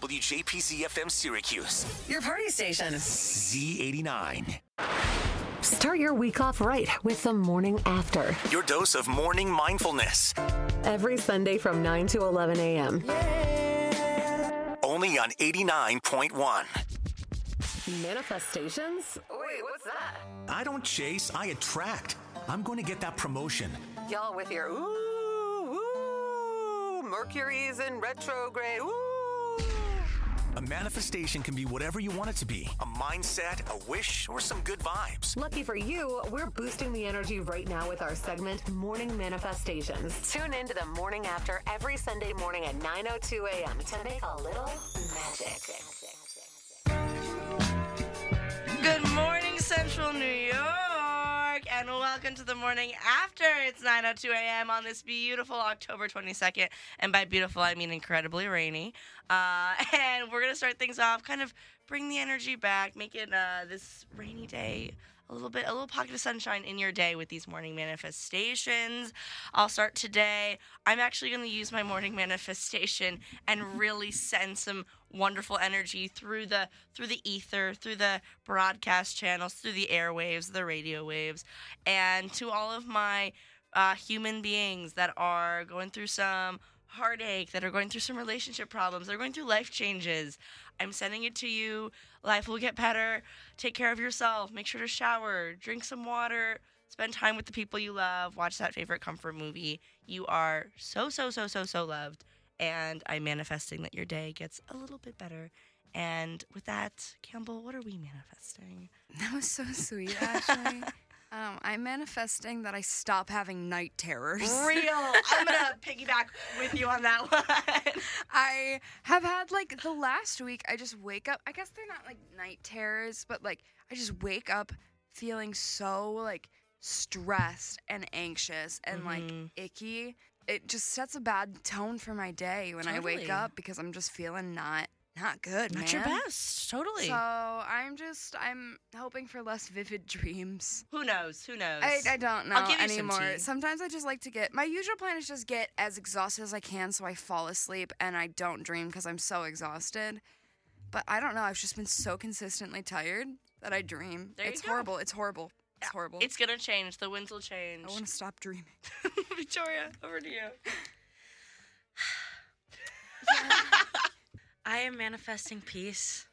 WJPZ FM Syracuse. Your party station. Z89. Start your week off right with the morning after. Your dose of morning mindfulness. Every Sunday from 9 to 11 a.m. Only on 89.1. Manifestations? Wait, what's that? I don't chase, I attract. I'm going to get that promotion. Y'all with your ooh, ooh, Mercury's in retrograde, ooh. A manifestation can be whatever you want it to be a mindset, a wish, or some good vibes. Lucky for you, we're boosting the energy right now with our segment Morning Manifestations. Tune in to the morning after every Sunday morning at 9:02 a.m. to make a little magic. Good morning, welcome to the morning after. It's 9:02 a.m. on this beautiful October 22nd, and by beautiful I mean incredibly rainy. Uh, and we're gonna start things off, kind of bring the energy back, make it uh, this rainy day a little bit, a little pocket of sunshine in your day with these morning manifestations. I'll start today. I'm actually going to use my morning manifestation and really send some wonderful energy through the through the ether, through the broadcast channels, through the airwaves, the radio waves, and to all of my uh, human beings that are going through some heartache, that are going through some relationship problems, they're going through life changes. I'm sending it to you. Life will get better. Take care of yourself. Make sure to shower, drink some water, spend time with the people you love, watch that favorite comfort movie. You are so, so, so, so, so loved. And I'm manifesting that your day gets a little bit better. And with that, Campbell, what are we manifesting? That was so sweet, actually. um, I'm manifesting that I stop having night terrors. Real. I'm to piggyback with you on that one. I have had like the last week, I just wake up. I guess they're not like night terrors, but like I just wake up feeling so like stressed and anxious and like Mhm. icky. It just sets a bad tone for my day when I wake up because I'm just feeling not not good, Not man. your best. Totally. So I'm just I'm hoping for less vivid dreams. Who knows? Who knows? I, I don't know I'll give you some anymore. tea. Sometimes I just like to get my usual plan is just get as exhausted as I can so I fall asleep and I don't dream because I'm so exhausted. But I don't know. I've just been so consistently tired that I dream. There it's horrible. It's horrible. It's horrible. It's going to change. The winds will change. I want to stop dreaming. Victoria, over to you. I am manifesting peace.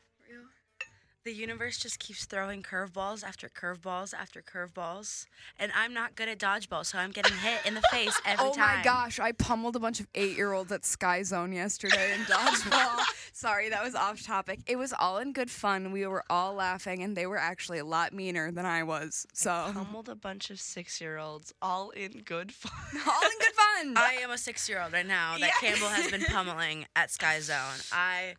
The universe just keeps throwing curveballs after curveballs after curveballs, and I'm not good at dodgeball, so I'm getting hit in the face every oh time. Oh my gosh! I pummeled a bunch of eight-year-olds at Sky Zone yesterday in dodgeball. Sorry, that was off topic. It was all in good fun. We were all laughing, and they were actually a lot meaner than I was. So I Pummeled a bunch of six-year-olds, all in good fun. all in good fun. I am a six-year-old right now that Yes. Campbell has been pummeling at Sky Zone. I,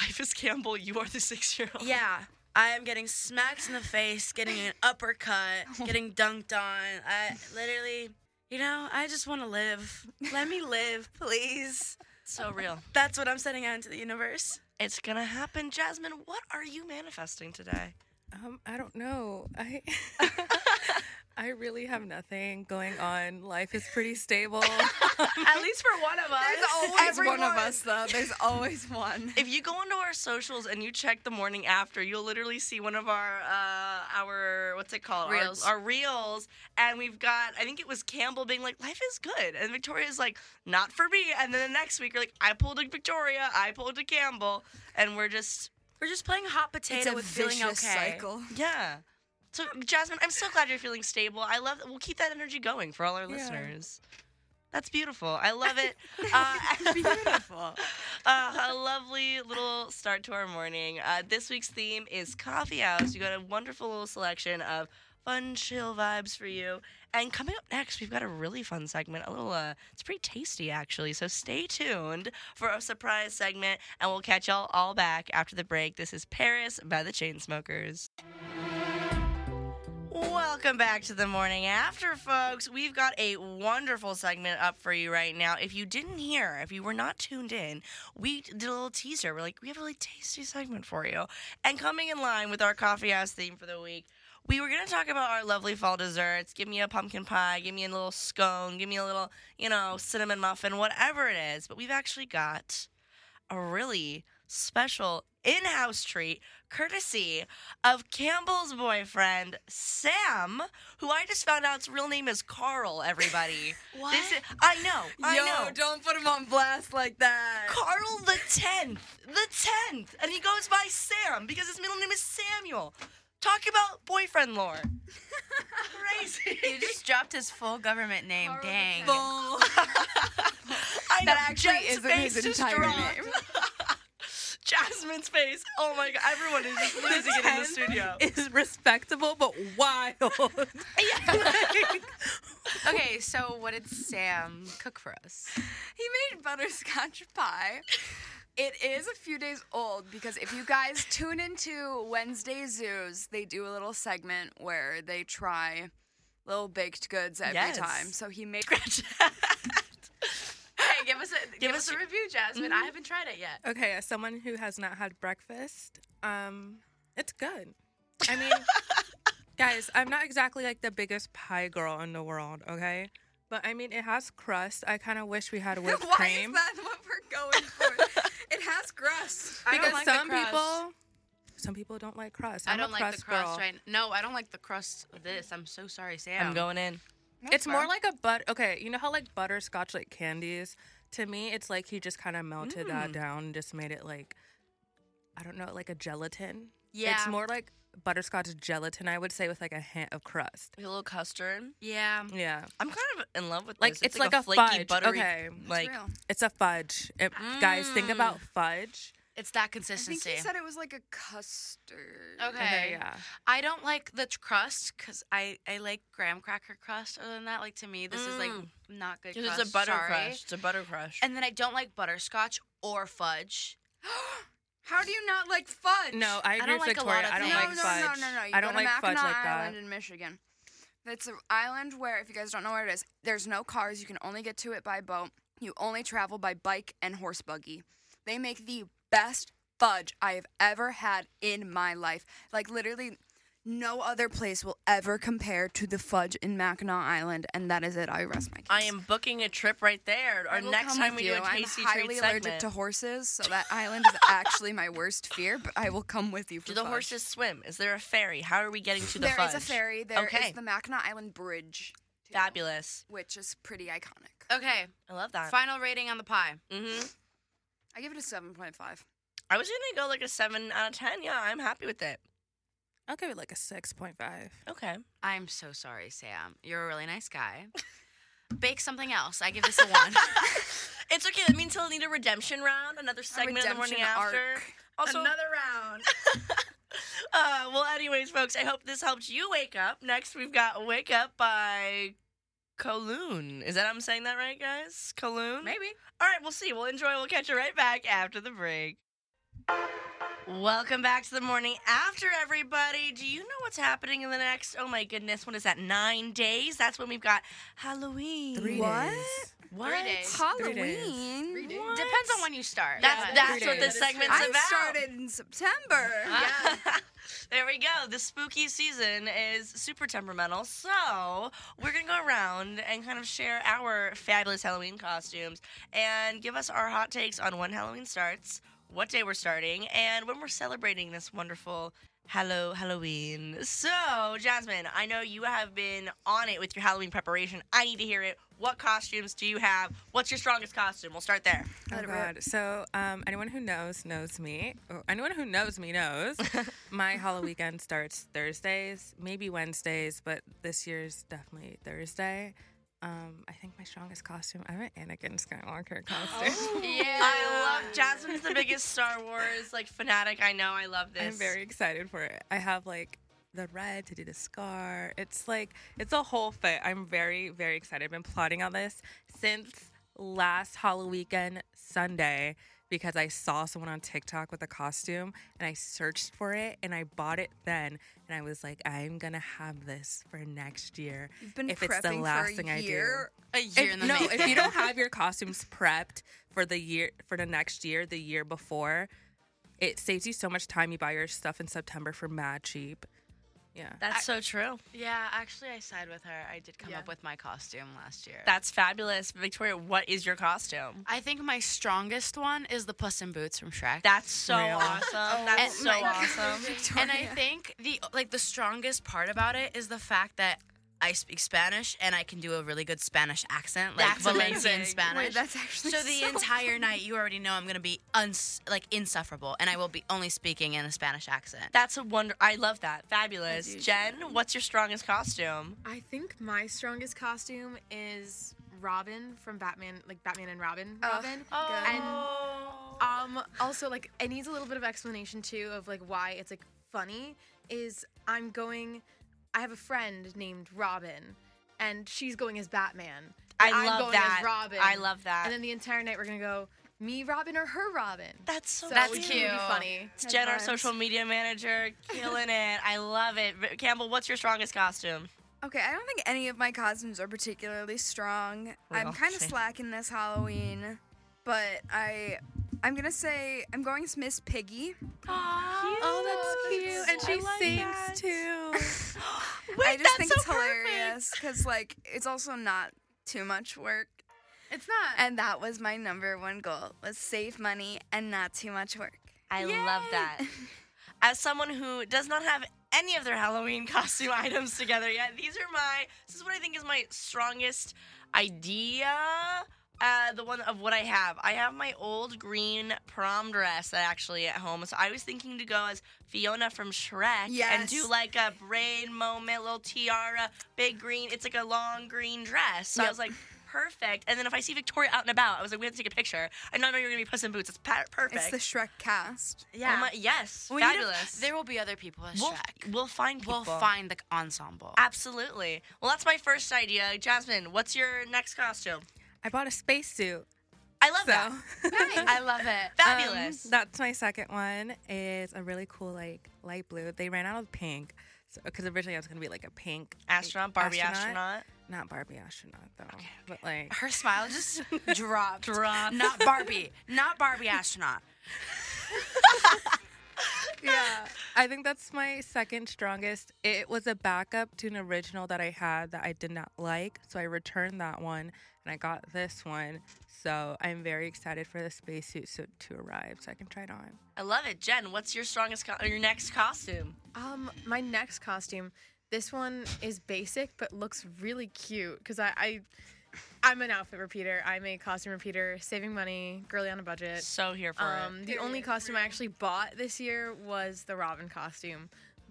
Life is Campbell. You are the six-year-old. yeah, I am getting smacked in the face, getting an uppercut, getting dunked on. I literally, you know, I just want to live. Let me live, please. So real. That's what I'm sending out into the universe. It's gonna happen. Jasmine, what are you manifesting today? Um, I don't know. I I really have nothing going on. Life is pretty stable. At least for one of us. There's always Everyone. one of us, though. There's always one. If you go into our socials and you check the morning after, you'll literally see one of our uh our what's it called? Our- Reels. Our, reels. And we've got I think it was Campbell being like, Life is good. And Victoria's like, not for me. And then the next week you're like, I pulled a Victoria, I pulled a Campbell, and we're just We're just playing hot It's potato a with feeling okay. cycle. yeah. So Jasmine, I'm so glad you're feeling stable. I love that we'll keep that energy going for all our Yeah. listeners. That's beautiful. I love it. Uh, Beautiful. uh, a lovely little start to our morning. Uh, this week's theme is Coffee House. You got a wonderful little selection of fun, chill vibes for you. And coming up next, we've got a really fun segment. A little, uh, it's pretty tasty actually. So stay tuned for a surprise segment, and we'll catch y'all all back after the break. This is Paris by the Chainsmokers. Welcome back to the morning after, folks. We've got a wonderful segment up for you right now. If you didn't hear, if you were not tuned in, we did a little teaser. We're like, we have a really tasty segment for you. And coming in line with our coffee house theme for the week, we were going to talk about our lovely fall desserts. Give me a pumpkin pie, give me a little scone, give me a little, you know, cinnamon muffin, whatever it is. But we've actually got a really special in house treat courtesy of Campbell's boyfriend, Sam, who I just found out's real name is Carl, everybody. What? This is, I know. I Yo, know. don't put him on blast like that. Carl the 10th. The 10th. And he goes by Sam because his middle name is Samuel. Talk about boyfriend lore. Crazy. You just dropped his full government name. Dang. Bull. I know. That actually Jen's isn't his entire name. Jasmine's face. Oh my god, everyone is just losing it in the studio. Is respectable but wild. Okay, so what did Sam cook for us? He made butterscotch pie. It is a few days old because if you guys tune into Wednesday Zoos, they do a little segment where they try little baked goods every Yes. time. So he made Hey, give us a give, us us a review, Jasmine. I haven't tried it yet. okay, as someone who has not had breakfast, um, it's good. I mean, guys, I'm not exactly like the biggest pie girl in the world, okay? But I mean, it has crust. I kind of wish we had whipped Why cream. is that what we're going for? it has crust. I don't because like the some crust. people, some people don't like crust. I I'm don't a like crust the crust girl. right No, I don't like the crust of this. I'm so sorry, Sam. I'm going in. It's more like a but. Okay, you know how like butterscotch like candies. To me, it's like he just kind of melted that mm. down and just made it like, I don't know, like a gelatin. Yeah. it's more like butterscotch gelatin. I would say with like a hint of crust. A little custard. Yeah. Yeah, I'm kind of in love with Like, this. it's like a flaky, fudge. buttery, Okay. like real. it's a fudge. It, Guys, think about mm. fudge. It's that consistency. I think he said it was like a custard. Okay. yeah. I don't like the tr- crust because I, I like graham cracker crust. Other than that, like to me, this is like Mm. not good. Crust. it's a butter sorry. crush. It's a butter crush. And then I don't like butterscotch or fudge. How do you not like fudge? No, I agree don't with like a Victoria. lot of I don't no, like no, fudge. no, no, no. You I don't to like Mackinac fudge like Island in Michigan. It's an island where, if you guys don't know where it is, there's no cars. You can only get to it by boat. You only travel by bike and horse buggy. They make the best fudge I have ever had in my life. Like literally, no other place will ever compare to the fudge in Mackinac Island, and that is it. I rest my case. I am booking a trip right there. Or next time with we do you. a tasty I'm highly treat allergic segment. to horses, so that island is actually my worst fear. But I will come with you for the time. do the fudge. horses swim? Is there a ferry? How are we getting to the There is fudge? a ferry. There is Okay. the Mackinac Island Bridge. too, Fabulous. Which is pretty iconic. Okay. I love that. Final rating on the pie. hmm I give it a 7.5. I was gonna go like a seven out of ten. Yeah, I'm happy with it. I'll give it like a six point five. Okay. I'm so sorry, Sam. You're a really nice guy. Bake something else. I give this a one. It's okay. That means he'll need a redemption round, another segment in the morning redemption after. Also, another round. uh, well, anyways, folks, I hope this helped you wake up. Next, we've got "Wake Up" by Kowloon. Is that I'm saying that right, guys? Kowloon. Maybe. All right, we'll see. We'll enjoy. We'll catch you right back after the break. Welcome back to the morning after, everybody. Do you know what's happening in the next? Oh my goodness, what is that? Nine days? That's when we've got Halloween. Three What? days. What? Three days. Halloween. What? Depends on when you start. That's Yeah. that's what this segment's I about. I started in September. Uh-huh. Yeah. there we go. The spooky season is super temperamental. So, we're going to go around and kind of share our fabulous Halloween costumes and give us our hot takes on when Halloween starts, what day we're starting, and when we're celebrating this wonderful Hello Halloween. So, Jasmine, I know you have been on it with your Halloween preparation. I need to hear it. What costumes do you have? What's your strongest costume? We'll start there. Oh Let. God! So, um, anyone who knows knows me. Or anyone who knows me knows my Halloween weekend starts Thursdays, maybe Wednesdays, but this year's definitely Thursday. Um, I think my strongest costume. I have an Anakin Skywalker costume. Yeah. I love Jasmine's the biggest Star Wars like fanatic. I know. I love this. I'm very excited for it. I have like the red to do the scar. It's like it's a whole fit. I'm very very excited. I've been plotting on this since last Halloween weekend Sunday because I saw someone on TikTok with a costume and I searched for it and I bought it then and I was like I'm to have this for next year You've been if prepping it's the last for a thing I do. A year If- in the no, making. if you don't have your costumes prepped for the year for the next year, the year before, it saves you so much time. You buy your stuff in September for mad cheap. Yeah. That's so true. Yeah, actually, I side with her. I did come Yeah. up with my costume last year. That's fabulous. Victoria, what is your costume? I think my strongest one is the Puss in Boots from Shrek. That's so Real. awesome. That's And so my- awesome. and I think the like the strongest part about it is the fact that I speak Spanish and I can do a really good Spanish accent, like That's Valencian amazing. Spanish. Wait, that's actually so the so entire night, you already know I'm gonna be uns- like insufferable, and I will be only speaking in a Spanish accent. That's a wonder. I love that. Fabulous. As Jen, what's your strongest costume? I think my strongest costume is Robin from Batman, like Batman and Robin. Oh, Robin. good. And um, also like it needs a little bit of explanation too of like why it's like funny. Is I'm going. I have a friend named Robin, and she's going as Batman. I I'm love going that. As Robin. I love that. And then the entire night we're gonna go me Robin or her Robin. That's so So That's it's cute. be funny. It's Jen, our social media manager, killing it. I love it. Campbell, what's your strongest costume? Okay, I don't think any of my costumes are particularly strong. I'm kind of Same. slacking this Halloween, but I I'm gonna say I'm going as Miss Piggy. Oh, that's cute. And she like sings that. too. Wait, I just that's think so it's perfect. hilarious because like it's also not too much work. It's not. And that was my number one goal was save money and not too much work. I love that. As someone who does not have any of their Halloween costume items together yet, these are my. This is what I think is my strongest idea. Uh, the one of what I have. I have my old green prom dress that actually at home. So I was thinking to go as Fiona from Shrek and do like a braid moment, little tiara, big green. It's like a long green dress. So I was like, perfect. And then if I see Victoria out and about, I was like, we have to take a picture. I know you're gonna be Puss in Boots. It's perfect. It's the Shrek cast. Oh my, yes, We need a- fabulous. there will be other people as we'll, Shrek. we'll find people. We'll find the ensemble. Absolutely. Well, that's my first idea. Jasmine, what's your next costume? I bought a spacesuit. I love So that. I love it. Fabulous. Um, that's my second one. Is a really cool like light blue. They ran out of pink. So because originally I was gonna be like a pink like, astronaut, Barbie astronaut. Not Barbie astronaut though. But like Her smile just dropped. Dropped. Not Barbie. Not Barbie astronaut. yeah, I think that's my second strongest. It was a backup to an original that I had that I did not like, so I returned that one and I got this one. So I'm very excited for the spacesuit suit to arrive, so I can try it on. I love it. Jen, what's your strongest, co- your next costume? Um, my next costume. This one is basic but looks really cute because I, I, I'm an outfit repeater. I'm a costume repeater, saving money, girly on a budget. So here for Um, it. the only costume I actually bought this year was the Robin costume.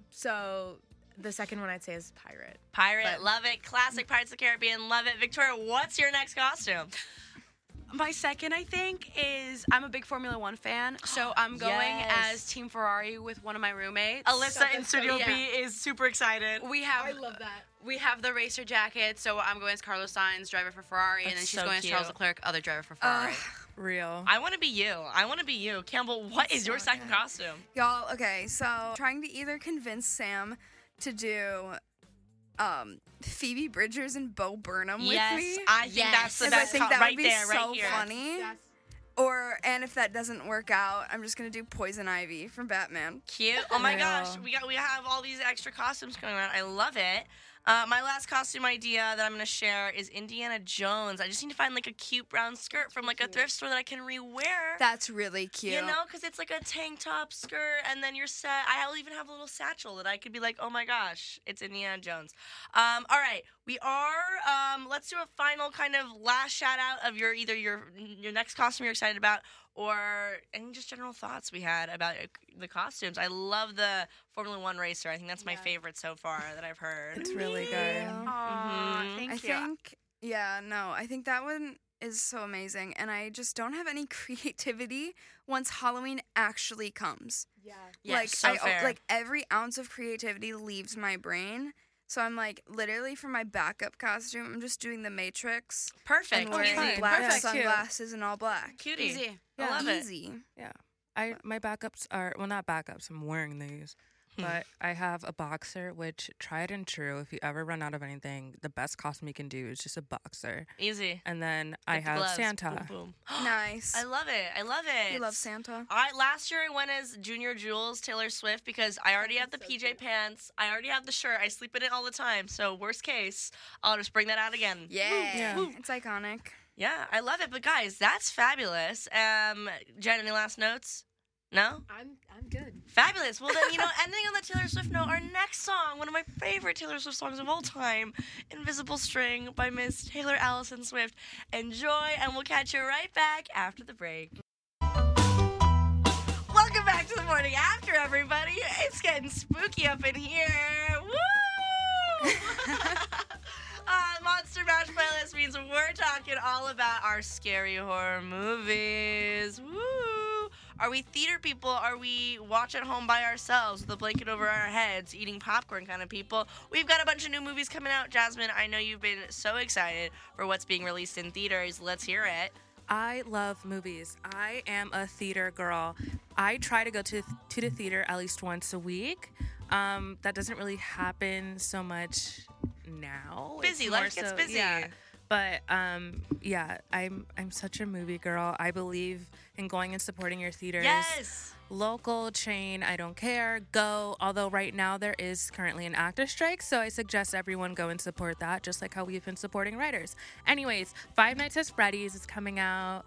So the second one I'd say is pirate. Pirate, but- love it. Classic Pirates of the Caribbean, love it. Victoria, what's your next costume? My second, I think, is I'm a big Formula One fan, so I'm going Yes. as Team Ferrari with one of my roommates. Alyssa in Studio yeah. B is super excited. We have I love that. we have the racer jacket, so I'm going as Carlos Sainz, driver for Ferrari, and then she's so going as Charles cute. Leclerc, other driver for Ferrari. Real. I want to be you. I want to be you. Campbell, what is your second costume? Y'all, okay, so trying to either convince Sam to do um Phoebe Bridgers and Bo Burnham yes, with me. I think that's the Because I think that right would be there, so right here. funny. Or and if that doesn't work out, I'm just gonna do Poison Ivy from Batman. Cute. Oh my gosh, we got we have all these extra costumes going around. I love it. Uh, my last costume idea that I'm gonna share is Indiana Jones. I just need to find like a cute brown skirt from like a thrift store that I can rewear. That's really cute. You know, because it's like a tank top skirt, and then you're set. I'll even have a little satchel that I could be like, oh my gosh, it's Indiana Jones. Um, all right, we are. Um, let's do a final kind of last shout out of your either your your next costume you're excited about, or any just general thoughts we had about uh, the costumes. I love the Formula One racer. I think that's my favorite so far that I've heard. It's really good. Aw, Mhm. thank I you. think yeah, no, I think that one is so amazing and I just don't have any creativity once Halloween actually comes. Yeah. Yes, like so I fair. like every ounce of creativity leaves my brain. So I'm like literally for my backup costume, I'm just doing the Matrix perfect. and wearing fine. black Perfect. sunglasses and all black. Cutie. Easy. I love it. Easy. Yeah. I my backups are well not backups. I'm wearing these. But I have a boxer, which tried and true. If you ever run out of anything, the best costume you can do is just a boxer. Easy. And then I the have gloves. Santa. Boom, boom. Nice. I love it. I love it. You love Santa. I last year I went as Junior Jewels Taylor Swift because I already have the PJ pants. I already have the shirt. I sleep in it all the time. So worst case, I'll just bring that out again. Yeah. Yeah. It's iconic. Yeah, I love it. But guys, that's fabulous. Um, Jen, any last notes? No. I'm I'm good. Fabulous. Well, then, you know, ending on the Taylor Swift note, our next song, one of my favorite Taylor Swift songs of all time, Invisible String by Miss Taylor Allison Swift. Enjoy, and we'll catch you right back after the break. Welcome back to the morning after, everybody. It's getting spooky up in here. Woo! uh, Monster Mash playlist means we're talking all about our scary horror movies. Woo! Are we theater people? Are we watch at home by ourselves with a blanket over our heads, eating popcorn kind of people? We've got a bunch of new movies coming out. Jasmine, I know you've been so excited for what's being released in theaters. Let's hear it. I love movies. I am a theater girl. I try to go to to the theater at least once a week. Um, that doesn't really happen so much now. Busy, life gets busy. Yeah. But um, yeah, I'm I'm such a movie girl. I believe in going and supporting your theaters. Yes. Local chain, I don't care. Go. Although right now there is currently an actor strike, so I suggest everyone go and support that, just like how we've been supporting writers. Anyways, Five Nights at Freddy's is coming out.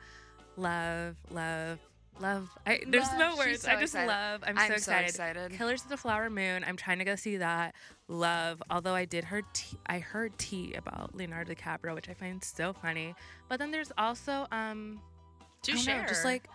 Love, love, love. I, there's Love. no words. so I just excited. love. I'm, I'm so so excited. excited. Killers of the Flower Moon. I'm trying to go see that. Love. Although I did heard tea, I heard tea about Leonardo DiCaprio, which I find so funny. But then there's also um, Do I don't know, share. just like.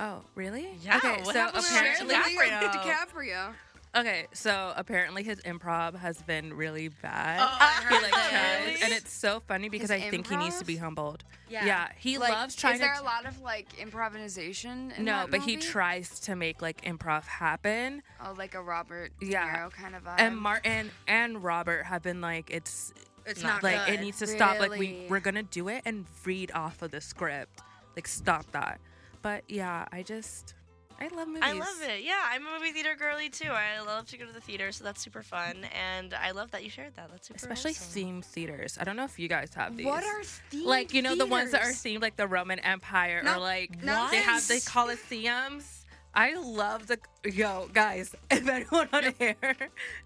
Oh, really? Yeah, Okay, what so happened to apparently, DiCaprio? DiCaprio. Okay, so apparently his improv has been really bad. Oh, uh, he like that. tries, and it's so funny because His I think he needs to be humbled. Yeah. he Like, loves trying Is there to. a lot of like improvisation? In no, that but he tries to make like improv happen. Oh, like a Robert De Yeah. Niro kind of vibe. And Martin and Robert have been like, it's It's Not not like good. it needs to stop. Like we we're gonna do it and read off of the script. Like stop that. But yeah, I just I love movies. I love it. Yeah, I'm a movie theater girly too. I love to go to the theater, so that's super fun. And I love that you shared that. That's super Especially awesome. themed theaters. I don't know if you guys have these. What are themed like you know the ones that are theaters? themed like the Roman Empire or like no. they have the Colosseums. I love the yo guys. If anyone on here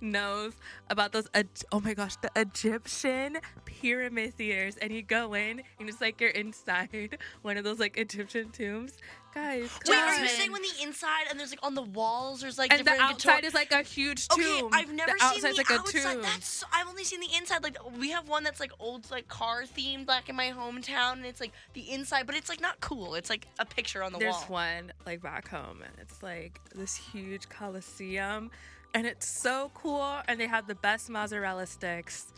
knows about those, oh my gosh, the Egyptian pyramid theaters, and you go in and it's like you're inside one of those like Egyptian tombs, guys. Wait, are you saying when the inside and there's like on the walls, there's like and the outside guitar- is like a huge tomb. Okay, I've never the seen the like a outside. tomb. That's so, I've only seen the inside. Like we have one that's like old, like car themed, back in my hometown, and it's like the inside, but it's like not cool. It's like a picture on the There's wall. one like back home, and it's like this huge coliseum, and it's so cool. And they have the best mozzarella sticks.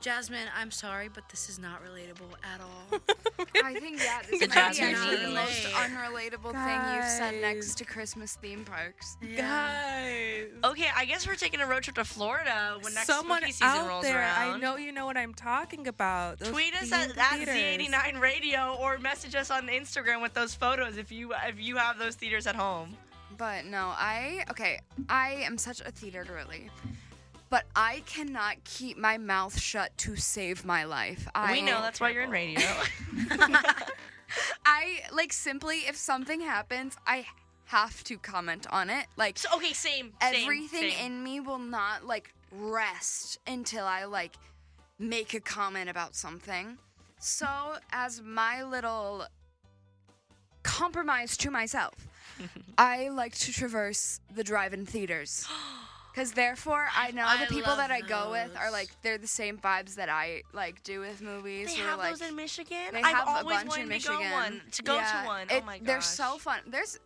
Jasmine, I'm sorry, but this is not relatable at all. I think yeah, this The might be Jasmine actually the most unrelatable thing you've said next to Christmas theme parks. Guys, Okay, I guess we're taking a road trip to Florida when next someone spooky season out rolls there, around. I know you know what I'm talking about. Those Tweet us at, themed at theaters. Z89 Radio or message us on Instagram with those photos if you if you have those theaters at home. But no, I okay. I am such a theater girly, but I cannot keep my mouth shut to save my life. I, we know that's why you're in radio. I like simply if something happens, I have to comment on it. Like so okay, same. same, everything same. in me will not like rest until I like make a comment about something. So, as my little compromise to myself, I like to traverse the drive-in theaters. Cuz therefore I know I the people that I go with are like they're the same vibes that I like do with movies. They have like, those in Michigan. they I've have a always bunch wanted in to Michigan. go one to go Yeah, to one. Oh it- oh my gosh, They're so fun. There's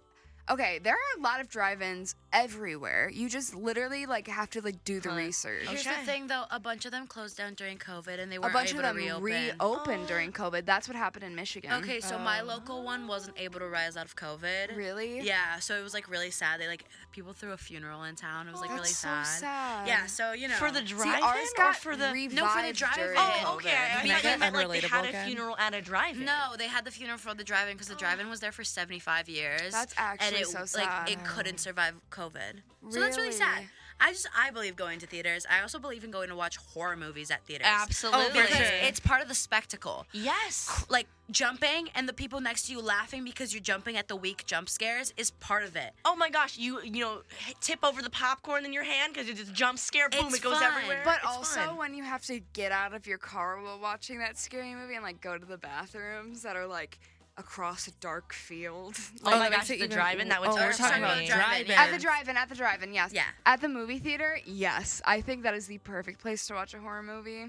okay, there are a lot of drive-ins everywhere. You just literally like have to like do the Huh. research. Here's Okay. the thing, though. A bunch of them closed down during COVID, and they A weren't bunch able of them to reopen. reopened during COVID. That's what happened in Michigan. Okay, so my oh. local one wasn't able to rise out of COVID. Really? Yeah, so it was like really sad. They like people threw a funeral in town. It was like That's really so sad. sad. Yeah, so you know for the See, drive-in ours or got for the revived No, for the drive-in. during Oh, okay. I Can I thought get you meant like they had unrelatable a again? funeral at a drive-in. No, they had the funeral for the drive-in because the drive-in was there for 75 years. That's and actually it, so Like it couldn't survive COVID. So that's really sad. I just I believe going to theaters. I also believe in going to watch horror movies at theaters. Oh, Absolutely. because sure. it's part of the spectacle. Yes. Like jumping and the people next to you laughing because you're jumping at the weak jump scares is part of it. Oh my gosh, you you know tip over the popcorn in your hand because it's a jump scare. Boom, It's it goes fun. everywhere. But It's also fun. when you have to get out of your car while watching that scary movie and like go to the bathrooms that are like across a dark field. oh Oh, my that gosh, makes it the drive-in that was. oh, we're talking about me. drive-in. At the drive-in, at the drive-in, yes. Yeah. At the movie theater, yes. I think that is the perfect place to watch a horror movie,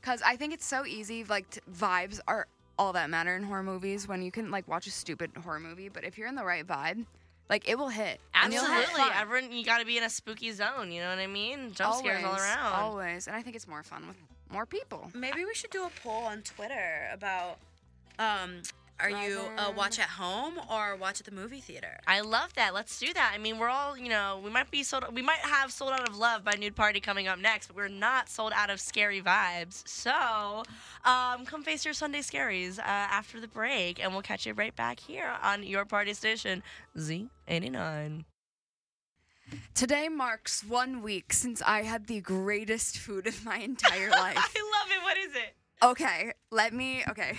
because I think it's so easy. Like t- vibes are all that matter in horror movies. When you can like watch a stupid horror movie, but if you're in the right vibe, like it will hit. you'll have Absolutely, fun. everyone you got to be in a spooky zone. You know what I mean? Jump scares all around. Always, and I think it's more fun with more people. Maybe we should do a poll on Twitter about um are you a watch at home or watch at the movie theater? I love that. Let's do that. I mean, we're all, you know, we might be sold. We might have sold out of love by Nude Party coming up next, but we're not sold out of scary vibes. So, um, come face your Sunday scaries uh, after the break, and we'll catch you right back here on your party station, Z89. Today marks one week since I had the greatest food of my entire life. I love it. What is it? Okay, let me. Okay.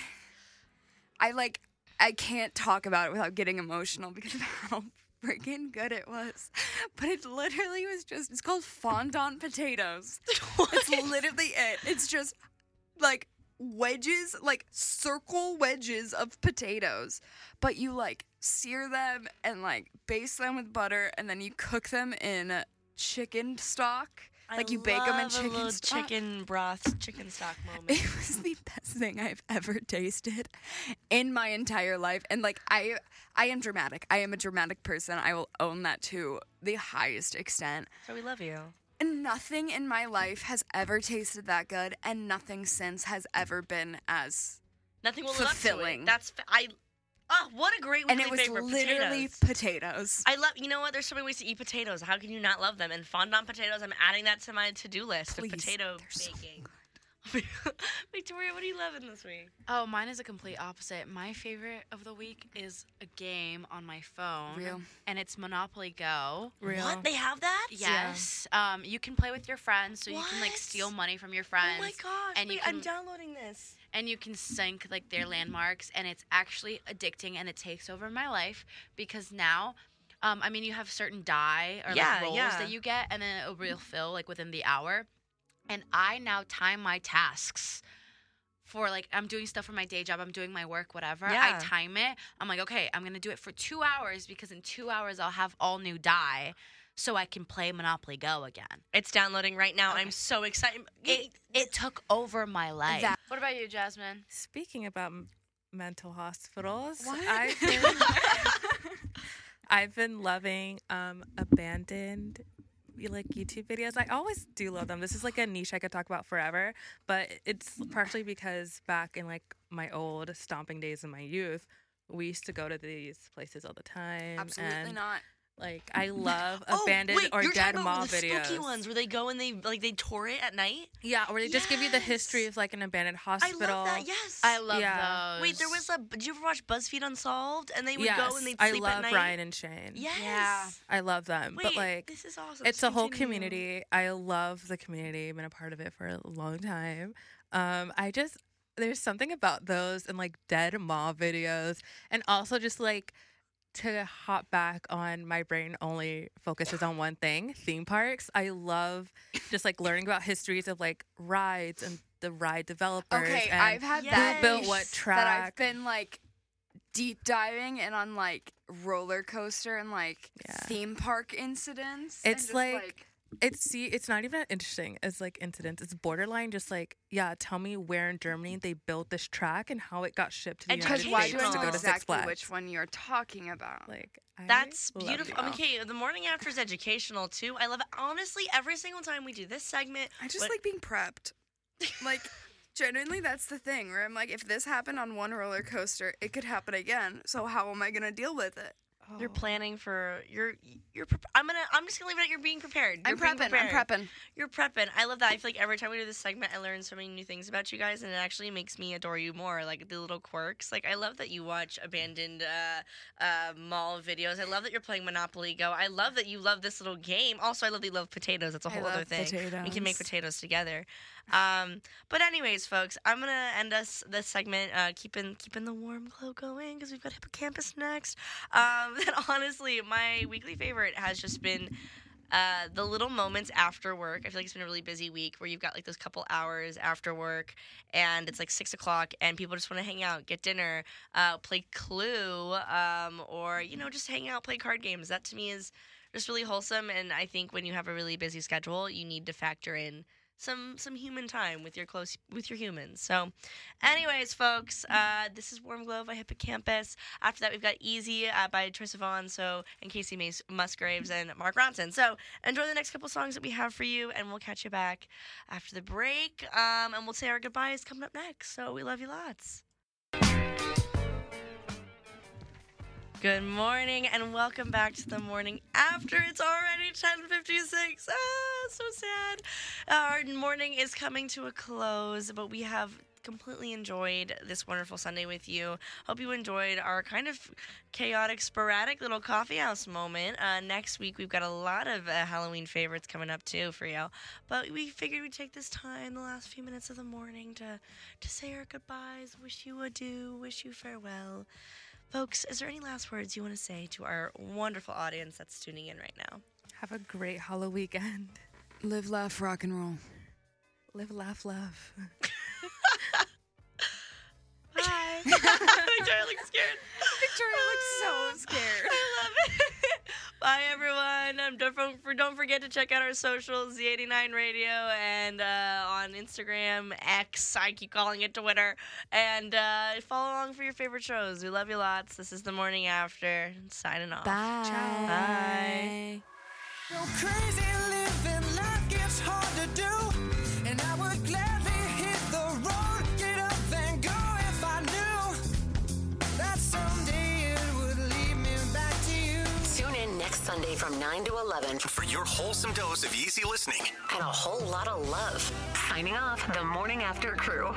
I like. I can't talk about it without getting emotional because of how freaking good it was. But it literally was just. It's called fondant potatoes. It's literally it. It's just like wedges, like circle wedges of potatoes. But you like sear them and like baste them with butter and then you cook them in chicken stock. Like you bake them in chicken stock. chicken broth, chicken stock moment. It was the best thing I've ever tasted in my entire life. And like I I am dramatic. I am a dramatic person. I will own that to the highest extent. so we love you. And nothing in my life has ever tasted that good and nothing since has ever been as Nothing will live up to Fulfilling. That's I. Oh, what a great and it was favorite, literally potatoes. potatoes. I love. You know what? There's so many ways to eat potatoes. How can you not love them? And fondant potatoes. I'm adding that to my to-do list Please, of potato they're so baking. Victoria, what are you loving this week? Oh, mine is a complete opposite. My favorite of the week is a game on my phone. Real. And it's Monopoly Go. Real. What? They have that? Yes. Um, you can play with your friends, so you can like steal money from your friends. Oh my gosh! And you wait, can I'm downloading this. and you can sync like their landmarks, and it's actually addicting, and it takes over my life because now. Um, I mean, you have certain die or Yeah, like rolls yeah. that you get, and then it'll refill like within the hour. And I now time my tasks for like I'm doing stuff for my day job, I'm doing my work, whatever. Yeah. I time it. I'm like, okay, I'm gonna do it for two hours because in two hours I'll have all new die, so I can play Monopoly Go again. It's downloading right now. I'm so excited. It it took over my life. That- what about you, Jasmine? Speaking about m- mental hospitals, What? I've been, I've been loving um, abandoned like YouTube videos. I always do love them. This is like a niche I could talk about forever, but it's partially because back in like my old stomping days in my youth, we used to go to these places all the time. Absolutely and, not. Like I love abandoned Oh, wait, or you're dead talking mall about the videos. spooky ones where they go and they like they tour it at night. Yeah, or they just give you the history of like an abandoned hospital. I love that. Yes. I love Yeah. those. Wait, there was a. Did you ever watch BuzzFeed Unsolved? And they would yes, go and they'd I sleep love at night. Ryan and Shane. Yes. Yeah. I love them. Wait, but like this is awesome. it's a whole Continue. community. I love the community. I've been a part of it for a long time. Um, I just there's something about those and like dead mall videos, and also just like to hop back on my brain only focuses on one thing theme parks i love just like learning about histories of like rides and the ride developers Okay, and I've had Yes. that who built what track? that I've been like deep diving and on like roller coaster and like Yeah. theme park incidents. and It's just, like- it's see it's not even that interesting as like incidents it's borderline just like yeah tell me where in germany they built this track and how it got shipped to the Educational. united because why states do I to know go to six exactly flags which one you're talking about? like I That's love beautiful. you. Okay, the morning after is educational too. I love it. Honestly, every single time we do this segment, I just What- like being prepped. Like genuinely that's the thing where I'm like if this happened on one roller coaster, it could happen again. So how am I going to deal with it? You're Oh. planning for you're you're. prep- I'm gonna. I'm just gonna leave it at you're being prepared. I'm You're being prepping. I'm prepping. You're prepping. I love that. I feel like every time we do this segment, I learn so many new things about you guys, and it actually makes me adore you more. Like the little quirks. Like I love that you watch abandoned uh, uh, mall videos. I love that you're playing Monopoly Go. I love that you love this little game. Also, I love that you love potatoes. That's a whole other thing. We can make potatoes. potatoes together. Um, but anyways, folks, I'm gonna end us this segment uh, keeping keeping the warm glow going because we've got Hippo Campus next. Um, and honestly, my weekly favorite has just been uh, the little moments after work. I feel like it's been a really busy week where you've got like those couple hours after work, and it's like six o'clock, and people just want to hang out, get dinner, uh, play Clue, um, or you know just hang out, play card games. That to me is just really wholesome. And I think when you have a really busy schedule, you need to factor in some some human time with your close with your humans. So, anyways, folks, uh, this is Warm Glow by Hippo Campus. After that, we've got Easy uh, by Troye Sivan, so and Kacey Mace, Musgraves and Mark Ronson. So enjoy the next couple songs that we have for you, and we'll catch you back after the break. Um, and we'll say our goodbyes coming up next. So we love you lots. Good morning and welcome back to the morning after. It's already 10:56. Ah, so sad. Our morning is coming to a close, but we have completely enjoyed this wonderful Sunday with you. Hope you enjoyed our kind of chaotic, sporadic little coffee house moment. Uh, next week we've got a lot of uh, Halloween favorites coming up too for you. But we figured we'd take this time, the last few minutes of the morning, to to say our goodbyes, wish you adieu, wish you farewell. Folks, is there any last words you want to say to our wonderful audience that's tuning in right now? Have a great Halloween weekend. Live, laugh, rock and roll. Live, laugh, love. Bye. Victoria looks scared. Victoria looks so scared. I love it. Bye, everyone. Um, don't, for, don't forget to check out our socials, Z89 Radio, and uh, on Instagram, X, I keep calling it Twitter, and uh, follow along for your favorite shows. We love you lots. This is The Morning After. Signing off. Bye. Bye. So Sunday from 9 to 11 For your wholesome dose of easy listening. and a whole lot of love. Signing off, the Morning After crew.